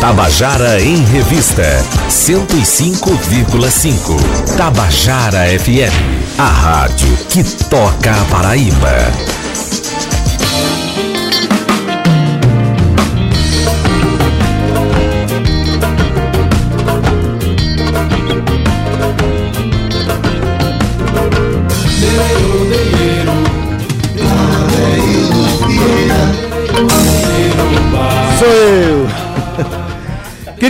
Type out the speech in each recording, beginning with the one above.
Tabajara em Revista, 105,5. Tabajara FM, a rádio que toca a Paraíba.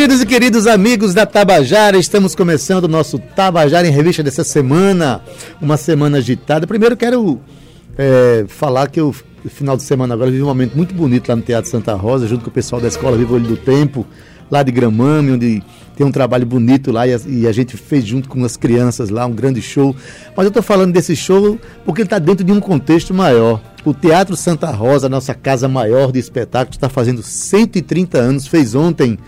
Queridos e queridos amigos da Tabajara, estamos começando o nosso Tabajara em Revista dessa semana, uma semana agitada. Primeiro quero é, falar que o final de semana agora vivi um momento muito bonito lá no Teatro Santa Rosa, junto com o pessoal da Escola Viva Olho do Tempo, lá de Gramame, onde tem um trabalho bonito lá e a, e a gente fez junto com as crianças lá um grande show. Mas eu estou falando desse show porque ele está dentro de um contexto maior. O Teatro Santa Rosa, nossa casa maior de espetáculos, está fazendo 130 anos, fez ontem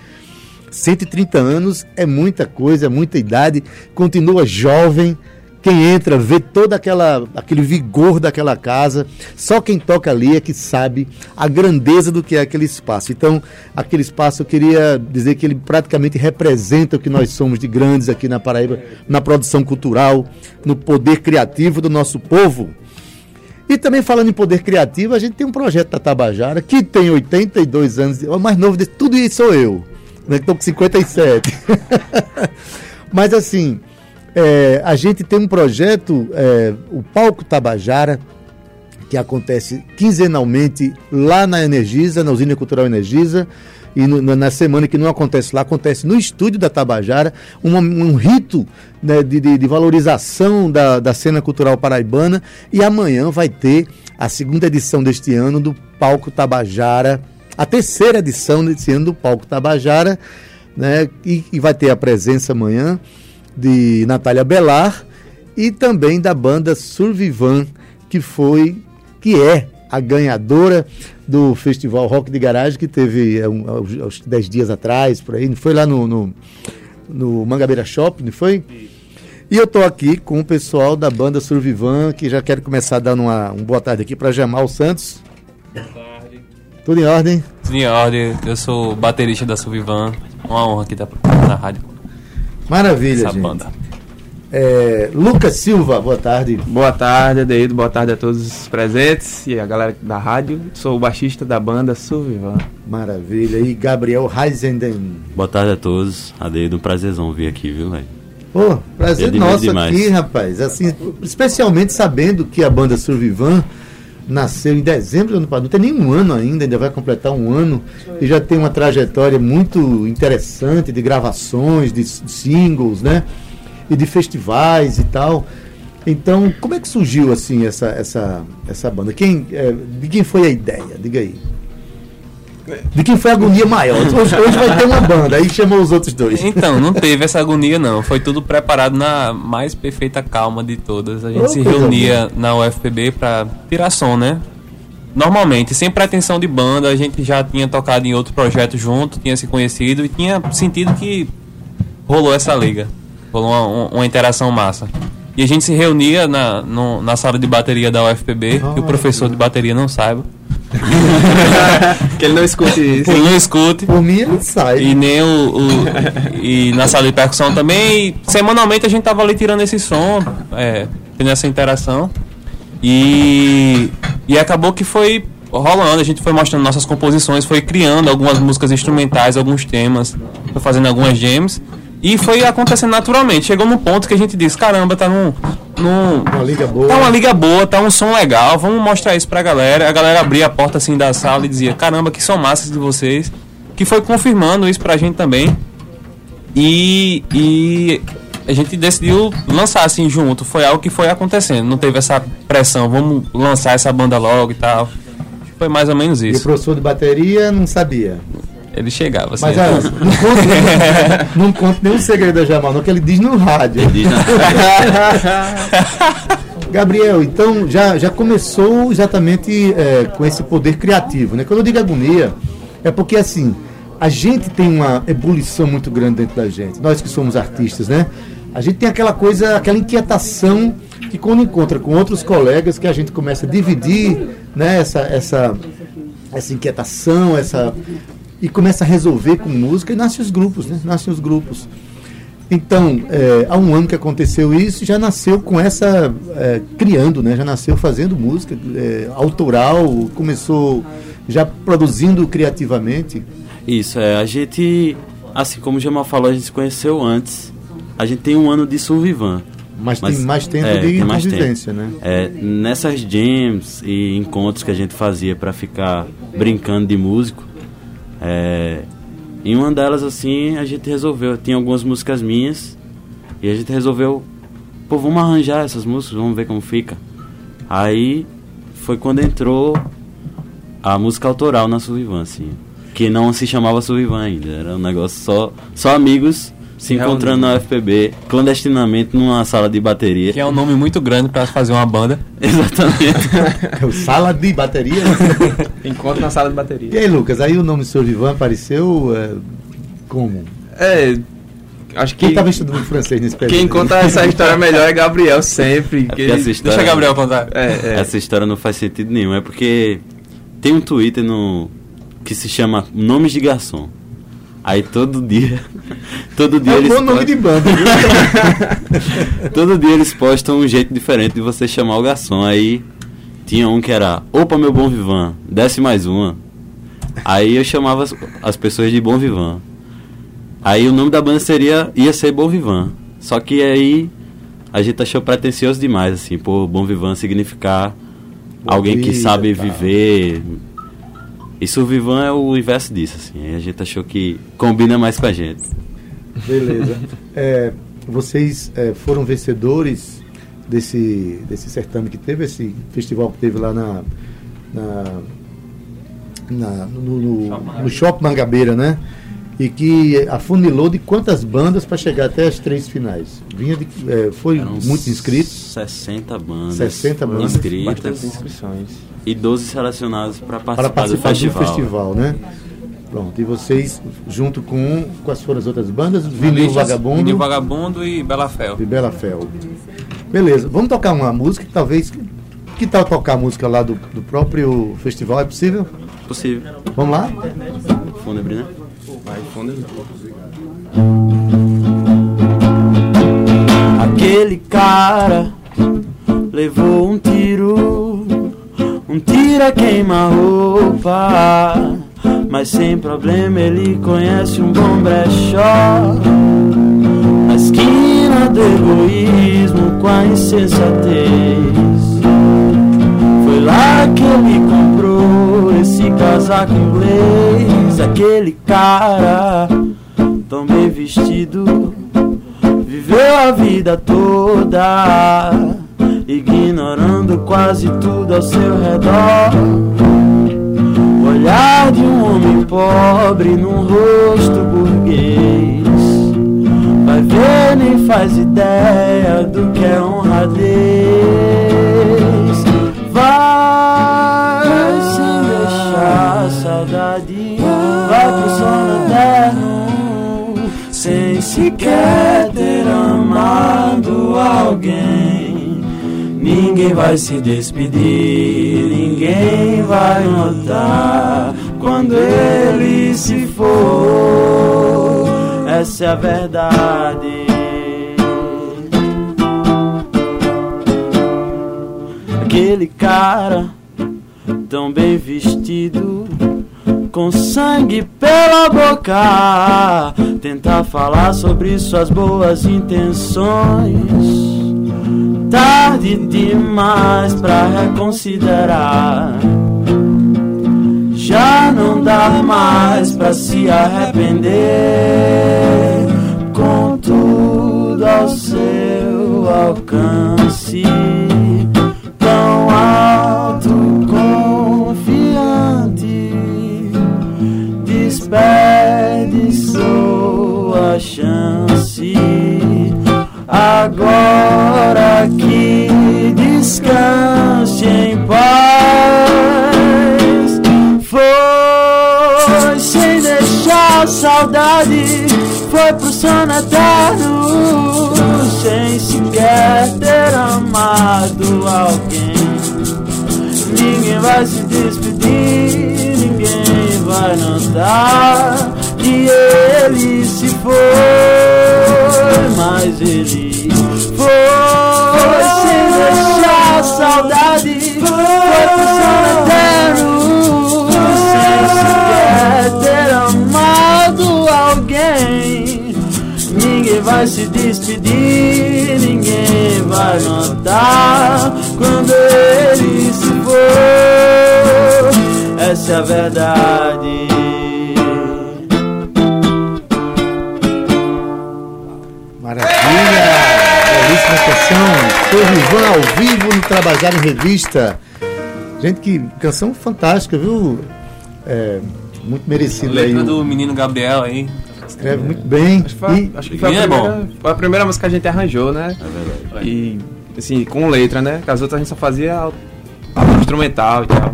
130 anos é muita coisa, é muita idade, continua jovem. Quem entra vê todo aquela, aquele vigor daquela casa. Só quem toca ali é que sabe a grandeza do que é aquele espaço. Então, aquele espaço eu queria dizer que ele praticamente representa o que nós somos de grandes aqui na Paraíba, na produção cultural, no poder criativo do nosso povo. E também falando em poder criativo, a gente tem um projeto da Tabajara que tem 82 anos, o mais novo de tudo isso sou eu né? Estou com 57. Mas assim, é, a gente tem um projeto, é, o Palco Tabajara, que acontece quinzenalmente lá na Energisa, na Usina Cultural Energisa. E no, na semana que não acontece lá, acontece no estúdio da Tabajara, um, um rito né, de, de, de, valorização da, da cena cultural paraibana. E amanhã vai ter a segunda edição deste ano do Palco Tabajara, a terceira edição desse ano do Palco Tabajara, né? E, e, vai ter a presença amanhã de Natália Belar e também da banda Survivan, que foi, que é a ganhadora do Festival Rock de Garagem, que teve é, um, aos 10 dias atrás, por aí, foi lá no, no, no Mangabeira Shopping, não foi? E eu estou aqui com o pessoal da banda Survivan, que já quero começar dando uma, uma boa tarde aqui para Jamal Santos. Tudo em ordem? Tudo em ordem. Eu sou baterista da Suvivan. Uma honra aqui estar na rádio. Maravilha, Essa gente. banda. É, Lucas Silva, boa tarde. Boa tarde, Adeildo. Boa tarde a todos os presentes e a galera da rádio. Sou o baixista da banda Suvivan. Maravilha. E Gabriel Heisenden. Boa tarde a todos. Adeildo, um prazerzão vir aqui, viu, velho? Pô, prazer nosso aqui, rapaz. Assim, especialmente sabendo que a banda Survivan nasceu em dezembro do ano passado, não tem nem um ano ainda, ainda vai completar um ano, e já tem uma trajetória muito interessante de gravações, de singles, né? E de festivais e tal. Então, como é que surgiu assim essa, essa, essa banda? Quem, é, de quem foi a ideia? Diga aí. De quem foi a agonia maior? Hoje, hoje vai ter uma banda, aí chamou os outros dois. Então, não teve essa agonia, não. Foi tudo preparado na mais perfeita calma de todas. A gente oh, se reunia na UFPB para tirar som, né? Normalmente, sem pretensão de banda, a gente já tinha tocado em outro projeto junto, tinha se conhecido e tinha sentido que rolou essa liga. Rolou uma, uma interação massa. E a gente se reunia na, no, na sala de bateria da UFPB, oh, que o professor de bateria não saiba. que ele não escute isso. Ele não escute. Por mim ele sai. E nem o, o, E na sala de percussão também. E semanalmente a gente tava ali tirando esse som, é, tendo essa interação. E. E acabou que foi rolando, a gente foi mostrando nossas composições, foi criando algumas músicas instrumentais, alguns temas, foi fazendo algumas jams. E foi acontecendo naturalmente. Chegou num ponto que a gente disse: caramba, tá num. num uma liga boa. Tá uma liga boa, tá um som legal, vamos mostrar isso pra galera. A galera abria a porta assim da sala e dizia: caramba, que som massas de vocês. Que foi confirmando isso pra gente também. E. E a gente decidiu lançar assim junto. Foi algo que foi acontecendo. Não teve essa pressão, vamos lançar essa banda logo e tal. Foi mais ou menos isso. E o professor de bateria não sabia? Ele chegava assim. Mas ah, não, conta, não nenhum segredo da Jamal, não, que ele diz no rádio. Ele diz na... Gabriel, então já, já começou exatamente é, com esse poder criativo, né? Quando eu digo agonia, é porque assim, a gente tem uma ebulição muito grande dentro da gente, nós que somos artistas, né? A gente tem aquela coisa, aquela inquietação que quando encontra com outros colegas que a gente começa a dividir né, essa, essa, essa inquietação, essa e começa a resolver com música e nascem os grupos, né? Nascem os grupos. Então, é, há um ano que aconteceu isso, já nasceu com essa. É, criando, né? Já nasceu fazendo música é, autoral, começou já produzindo criativamente. Isso, é. A gente, assim como o Jamal falou, a gente se conheceu antes. A gente tem um ano de Survivan. Mas, Mas, tem mais tempo é, de mais convivência, tempo. né? É, nessas jams e encontros que a gente fazia para ficar brincando de músico, é, em uma delas assim a gente resolveu, tinha algumas músicas minhas e a gente resolveu, pô, vamos arranjar essas músicas, vamos ver como fica. Aí foi quando entrou a música autoral na Survivan, assim, que não se chamava Survivan ainda, era um negócio só, só amigos se encontrando na UFPB, clandestinamente numa sala de bateria. Que é um nome muito grande pra fazer uma banda. Exatamente. É o Sala de bateria. Encontro na sala de e bateria. aí, Lucas, aí o nome do seu Vivan apareceu é, como? É, acho que Quem estava estudando francês nesse período? quem conta essa história melhor é Gabriel sempre. É ele- essa história- Deixa Gabriel contar. É, é. Essa história não faz sentido nenhum. É porque tem um Twitter no que se chama Nomes de Garçom. Aí todo dia. Todo dia É eles bom nome de postam- banda? Todo dia eles postam um jeito diferente de você chamar o garçom. Aí tinha um que era Opa meu bom vivan, desce mais uma. Aí eu chamava as, as pessoas de bom vivan. Aí o nome da banda seria ia ser Bom Vivan. Só que aí a gente achou pretencioso demais assim, pô, Bom Vivan significar alguém que vida, sabe tal. viver. E Survivan é o inverso disso, assim. A gente achou que combina mais com a gente. Beleza. É, vocês é, foram vencedores desse, desse certame que teve, esse festival que teve lá na, na, na- no, no, no Shopping Mangabeira, né? E que afunilou de quantas bandas para chegar até as três finais? Vinha de, é, foi Eram muitos inscritos. 60 bandas. 60 bandas. Inscritas. inscrições. E 12 selecionados para participar, para participar do festival. festival, né? Pronto, e vocês, junto com quais foram as outras bandas? Vinil Vagabundo Vinil Vagabundo e Bela Fel. e Bela Fel. Beleza, vamos tocar uma música que talvez. Que tal tocar a música lá do, do próprio festival? É possível? Possível. Vamos lá? Fúnebre, né? Vai, fundo. Aquele cara levou um tiro, um tiro a queima-roupa. Mas sem problema ele conhece um bom brechó. Na esquina do egoísmo com a insensatez. Foi lá que ele comprou esse casaco inglês. Aquele cara tão bem vestido viveu a vida toda, ignorando quase tudo ao seu redor. O olhar de um homem pobre num rosto burguês. Vai ver, nem faz ideia do que é honradez. Vai sem deixar saudade, vai pro sono eterno, sem sequer ter amado alguém. Ninguém vai se despedir, ninguém vai notar quando ele se for. Essa é a verdade. Aquele cara tão bem vestido, com sangue pela boca, tentar falar sobre suas boas intenções. Tarde demais pra reconsiderar. Já não dá mais pra se arrepender. Com tudo ao seu alcance, que ele se foi, mas ele foi sem deixar saudade, foi pro eterno, sem sequer ter amado alguém. Ninguém vai se despedir, ninguém vai notar quando ele se for. Essa é a verdade. Rivan ao vivo no Trabalhar em Revista. Gente, que canção fantástica, viu? É, muito merecido aí. Letra o- do menino Gabriel aí. Escreve muito bem. Acho que foi, E- acho que foi a, É bom. primeira, foi a primeira música que a gente arranjou, né? É verdade. E, assim, com letra, né? Que as outras a gente só fazia a instrumental e tal.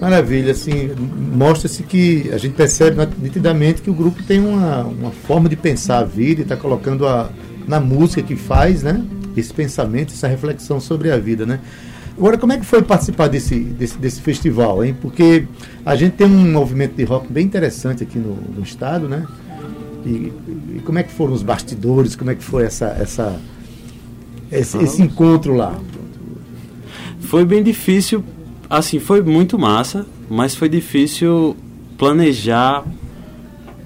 Maravilha, assim, mostra-se que a gente percebe nitidamente que o grupo tem uma, uma forma de pensar a vida e está colocando a, na música que faz, né? Esse pensamento, essa reflexão sobre a vida, né? Agora, como é que foi participar desse, desse, desse festival, hein? Porque a gente tem um movimento de rock bem interessante aqui no, no estado, né? E, e como é que foram os bastidores? Como é que foi essa, essa, esse, esse encontro lá? Foi bem difícil, assim, foi muito massa, mas foi difícil planejar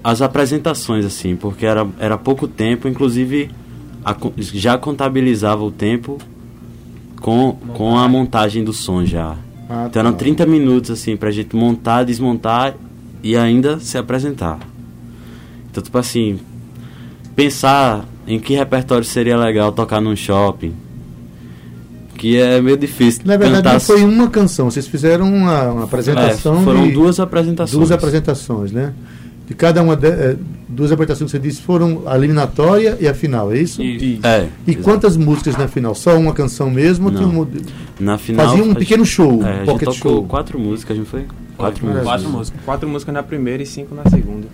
as apresentações, assim, porque era, era pouco tempo, inclusive a já contabilizava o tempo com, com a montagem do som já. Ah, Então eram tá. 30 minutos, assim, pra gente montar, desmontar e ainda se apresentar. Então, tipo assim, pensar em que repertório seria legal tocar num shopping, que é meio difícil. Na verdade, cantar não foi uma canção, vocês fizeram uma, uma apresentação. É, foram de- duas apresentações. Duas apresentações, né? De cada uma, de, eh, duas apresentações que você disse foram a eliminatória e a final, é isso? E É. E exato. quantas músicas na final? Só uma canção mesmo? ou Não. tinha um- Na final. Fazia um a pequeno show, É, um a gente pocket tocou show. quatro músicas, não foi? Quatro Maravilha. músicas. quatro músicas. Quatro músicas na primeira e cinco na segunda.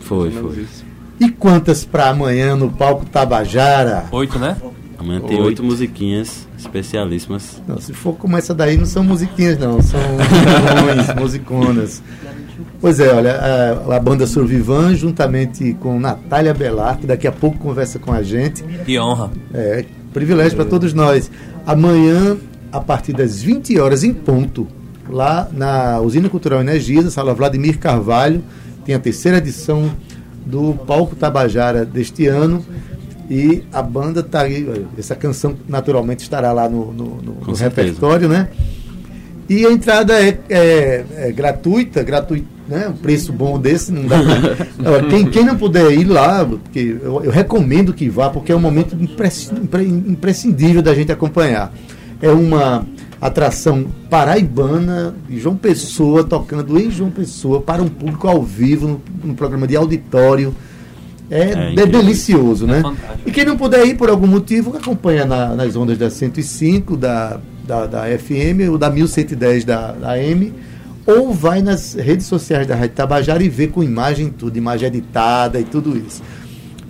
Foi, foi. isso. E quantas para amanhã no palco Tabajara? Oito, né? Amanhã tem oito musiquinhas especialíssimas. Não, se for como essa daí, não são musiquinhas, não, são musicões, musiconas. Pois é, olha, a, a banda Survivan, juntamente com Natália Belar, que daqui a pouco conversa com a gente, Que honra. É, privilégio para todos nós. Amanhã, a partir das 20 horas em ponto, lá na Usina Cultural Energisa, sala Vladimir Carvalho, tem a terceira edição do Palco Tabajara deste ano. E a banda tá aí, essa canção naturalmente estará lá no, no- no- no repertório, né? E a entrada é, é- é gratuita, gratuito, né? Um preço bom desse não dá pra... Quem, quem não puder ir lá, porque eu, eu recomendo que vá, porque é um momento impresci- impre- imprescindível da gente acompanhar. É uma atração paraibana de João Pessoa tocando em João Pessoa para um público ao vivo no, no programa de auditório. É, É é delicioso, né? fantástico. E quem não puder ir por algum motivo, acompanha na- nas ondas da 105, da, da, da FM, ou da 1110 da, da AM, ou vai nas redes sociais da Rádio Tabajara e vê com imagem tudo, imagem editada e tudo isso.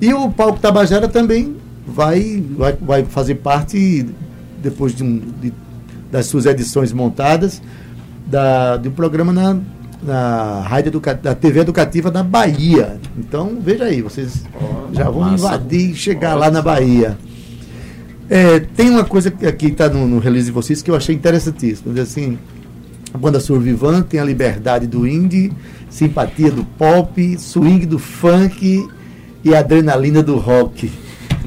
E o Palco Tabajara também vai, vai, vai fazer parte, depois de um, de- das suas edições montadas, da, de um programa na, na rádio educa, da TV Educativa na Bahia. Então, veja aí, vocês já vão massa. invadir e chegar lá na Bahia. É, tem uma coisa que aqui está no, no release de vocês que eu achei interessantíssimo. Diz assim, a banda Survivan tem a liberdade do indie, simpatia do pop, swing do funk e adrenalina do rock.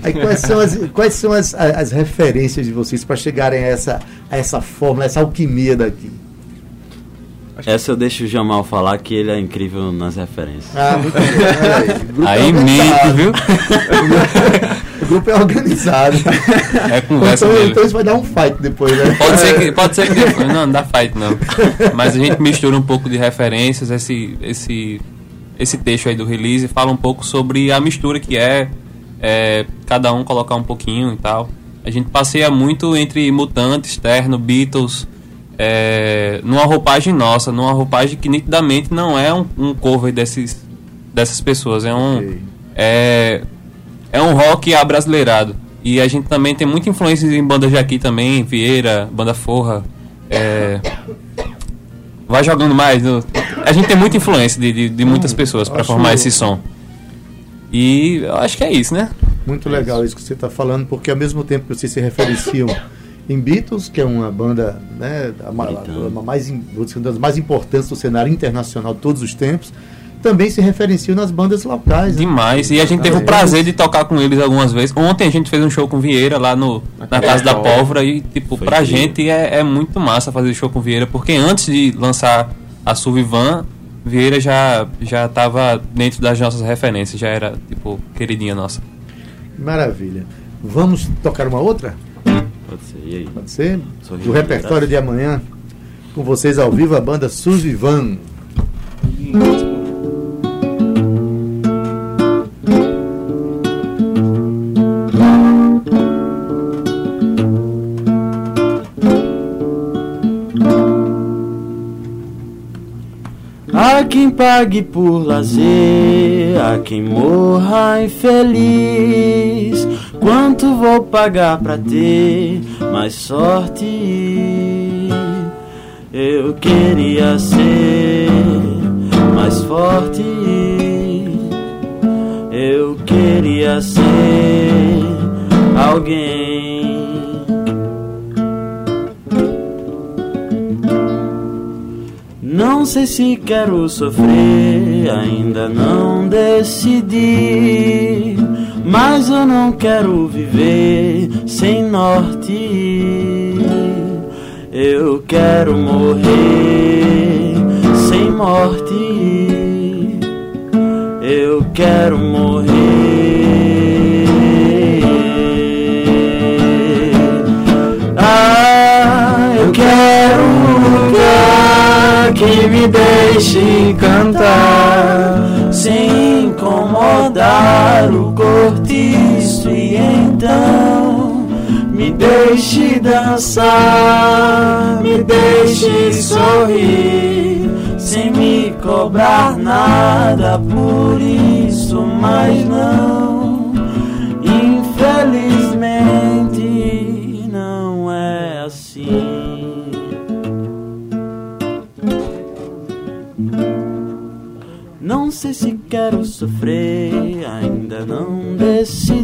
Aí quais são as, quais são as, as referências de vocês para chegarem a essa, a essa fórmula, essa alquimia daqui? Essa eu deixo o Jamal falar que ele é incrível nas referências. Ah, muito bem. Aí, Aí mente, viu? Grupo é organizado. É conversa então, dele. então isso vai dar um fight depois, né? Pode ser que, pode ser que depois. Não, não dá fight não. Mas a gente mistura um pouco de referências, esse, esse, esse texto aí do release fala um pouco sobre a mistura que é, é, cada um colocar um pouquinho e tal. A gente passeia muito entre Mutantes, Terno, Beatles, é, numa roupagem nossa, numa roupagem que nitidamente não é um, um cover desses, dessas pessoas, é um, Ok. é, é um rock abrasileirado. E a gente também tem muita influência em bandas de aqui também, Vieira, Banda Forra. é, Vai jogando mais. no- a gente tem muita influência de, de, de muitas pessoas para formar esse som. E eu acho que é isso, né? Muito legal isso que você está falando, porque ao mesmo tempo que vocês se referenciam em Beatles, que é uma banda né, a, ma- Britânica. a mais, im- vou dizer, uma das mais importantes do cenário internacional de todos os tempos, também se referenciam nas bandas locais. né? Demais. E a gente teve o prazer de tocar com eles algumas vezes. Ontem a gente fez um show com o Vieira lá no, na Casa da Pólvora. E, tipo, Foi pra incrível. gente é, é muito massa fazer show com o Vieira, porque antes de lançar a Suvivan, Vieira já, já tava dentro das nossas referências, já era, tipo, queridinha nossa. Maravilha. Vamos tocar uma outra? Pode ser, e aí? Pode ser? Sorriso Do repertório de amanhã. Com vocês ao vivo, a banda Suzivan. Há quem pague por lazer, há quem morra infeliz. Quanto vou pagar pra ter mais sorte? Eu queria ser mais forte. Eu queria ser alguém. Não sei se quero sofrer, ainda não decidi. Mas eu não quero viver sem norte. Eu quero morrer sem morte. Eu quero morrer. Me deixe cantar sem incomodar o cortiço e então me deixe dançar, me deixe sorrir sem me cobrar nada por isso, mas não, sei se quero sofrer, ainda não decidi.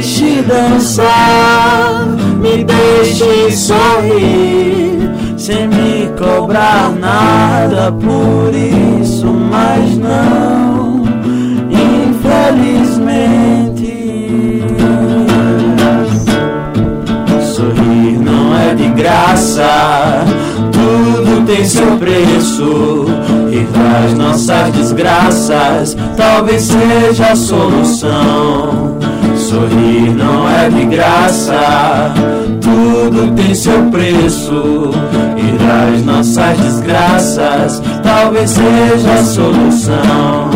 Deixe dançar, me deixe sorrir sem me cobrar nada por isso, mas não, infelizmente. Sorrir não é de graça, tudo tem seu preço. E das nossas desgraças, talvez seja a solução. Sorrir não é de graça, tudo tem seu preço. E das nossas desgraças, talvez seja a solução.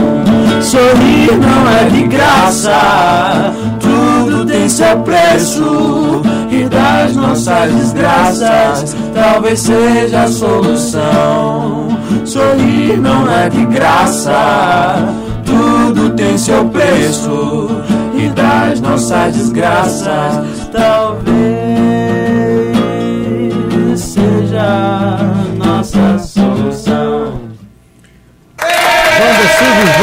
Sorrir não é de graça, tudo tem seu preço. E das nossas desgraças, talvez seja a solução. Sorrir não é de graça, tudo tem seu preço. E das nossas desgraças, talvez seja a nossa solução. Banda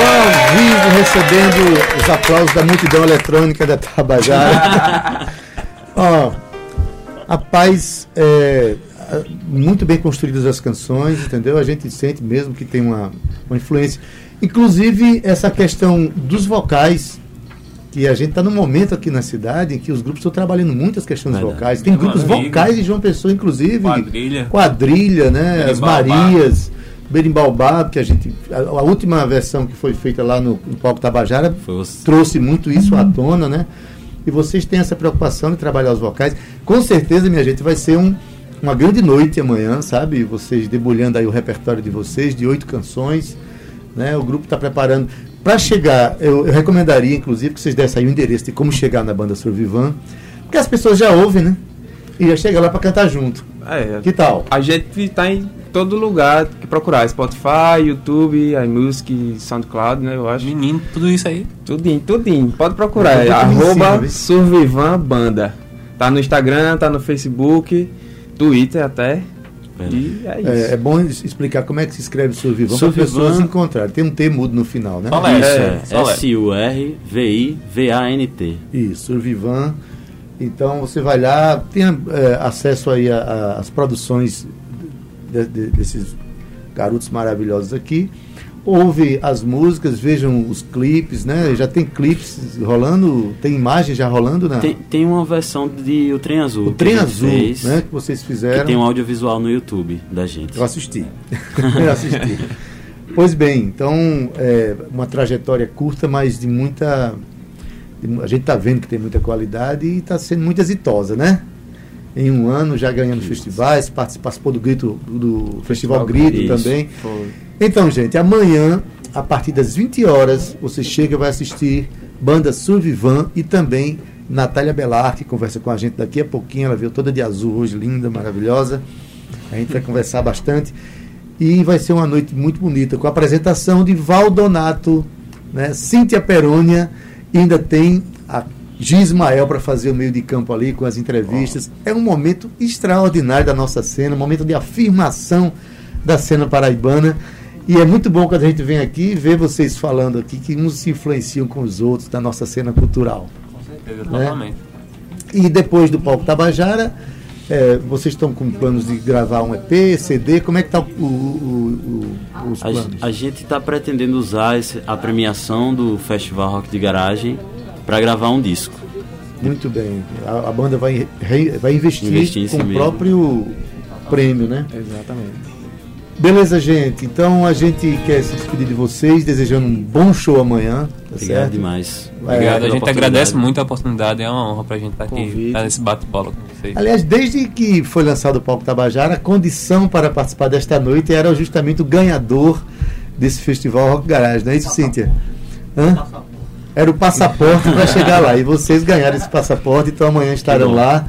ao vivo, recebendo os aplausos da multidão eletrônica da Tabajara. Ó, rapaz, é, a- muito bem construídas as canções, entendeu? A gente sente mesmo que tem uma, uma influência. Inclusive, essa questão dos vocais, que a gente está num momento aqui na cidade em que os grupos estão trabalhando muito as questões Verdade. vocais. Tem Meu grupos amigo. vocais de João Pessoa, inclusive. Quadrilha. Quadrilha, né? As. Marias. Berimbaubá, que a gente. A, a última versão que foi feita lá no, no Palco Tabajara trouxe muito isso à tona, né? E vocês têm essa preocupação de trabalhar os vocais. Com certeza, minha gente, vai ser um, uma grande noite amanhã, sabe? Vocês debulhando aí o repertório de vocês, de oito canções. Né? O grupo está preparando. Para chegar, eu, eu, recomendaria, inclusive, que vocês dessem aí o endereço de como chegar na banda Survivan, porque as pessoas já ouvem, né? E já chega lá para cantar junto. É, que tal? A gente está em todo lugar que procurar. Spotify, YouTube, iMusic, SoundCloud, né? Eu acho. Menino, tudo isso aí. Tudinho, tudinho. Pode procurar. É, arroba Survivan Banda. Tá no Instagram, tá no Facebook, Twitter até. E é, isso. É, é, bom explicar como é que se escreve Survivan para as pessoas encontrarem. Tem um T mudo no final, né? Isso, é, S-U-R-V-I-V-A-N-T. Isso, Survivan. Então você vai lá, tem é, acesso aí às produções de, de, desses garotos maravilhosos aqui. Ouve as músicas, vejam os clipes, né? Já tem clipes rolando, tem imagens já rolando, né? Tem, tem uma versão de O Trem Azul. O Trem Azul, fez, né? Que vocês fizeram. Que tem um audiovisual no YouTube da gente. Eu assisti. Eu assisti. pois bem, então, é uma trajetória curta, mas de muita. A gente está vendo que tem muita qualidade e está sendo muito exitosa, né? em um ano, já ganhando Isso. festivais, participou do Grito do, Festival, Festival Grito Isso. também. Foi. Então, gente, amanhã, a partir das 20 horas, você chega e vai assistir Banda Survivan e também Natália Belar, que conversa com a gente daqui a pouquinho. Ela veio toda de azul hoje, linda, maravilhosa. A gente vai conversar bastante. E vai ser uma noite muito bonita, com a apresentação de Valdonato, né? Cíntia Perônia, e ainda tem a Gismael para fazer o meio de campo ali com as entrevistas. Oh. É um momento extraordinário da nossa cena, um momento de afirmação da cena paraibana. E é muito bom quando a gente vem aqui ver vocês falando aqui que uns se influenciam com os outros da nossa cena cultural. Com certeza, né? totalmente. E depois do Palco Tabajara, é, vocês estão com planos de gravar um EP, CD? Como é que está o, o, o, os planos? A, a gente está pretendendo usar esse, a premiação do Festival Rock de Garagem para gravar um disco. Muito bem. A, a banda vai, re, vai investir, investir com o próprio prêmio, né? Exatamente. Beleza, gente. Então a gente quer se despedir de vocês, desejando um bom show amanhã. Tá Obrigado certo? demais. Obrigado. A gente agradece muito a oportunidade. É uma honra para a gente estar tá aqui, estar tá nesse bate-bola com vocês. Aliás, desde que foi lançado o Palco Tabajara, a condição para participar desta noite era justamente o ganhador desse festival Rock Garage, não é isso, Cíntia? Hã? era o passaporte para chegar lá. E vocês ganharam esse passaporte, então amanhã estarão lá.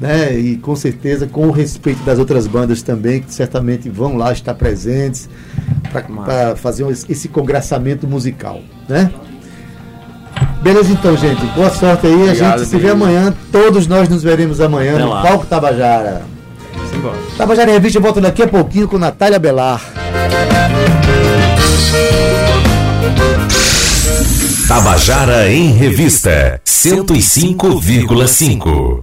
Né? E com certeza com o respeito das outras bandas também, que certamente vão lá estar presentes para fazer esse congraçamento musical. Né? Beleza então, gente. Boa sorte aí. Obrigado, a gente se vê amanhã. Todos nós nos veremos amanhã Até no lá. Palco Tabajara. Simbora. Tabajara em Revista volta daqui a pouquinho com Natália Belar. Tabajara em Revista 105,5.